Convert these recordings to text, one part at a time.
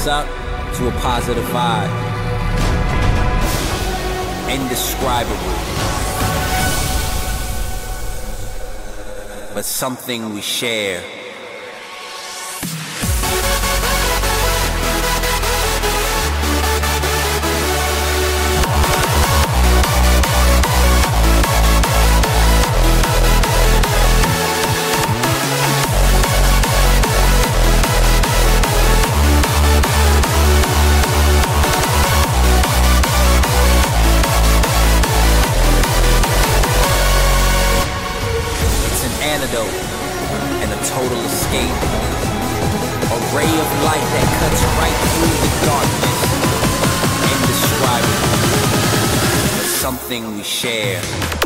us up to a positive vibe. Indescribable. But something we share. antidote and a total escape. A ray of light that cuts right through the darkness, indescribable. But something we share.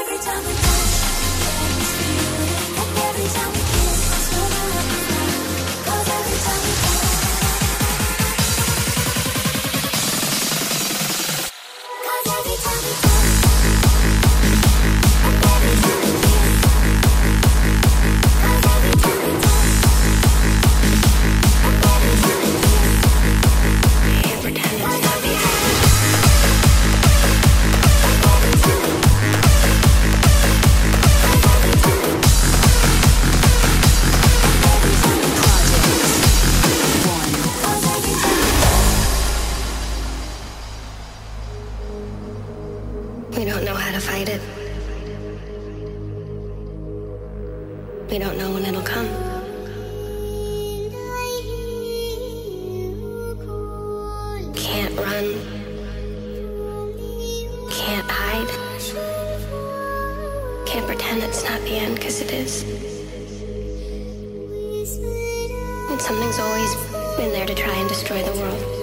every time we the end because it is. And something's always been there to try and destroy the world.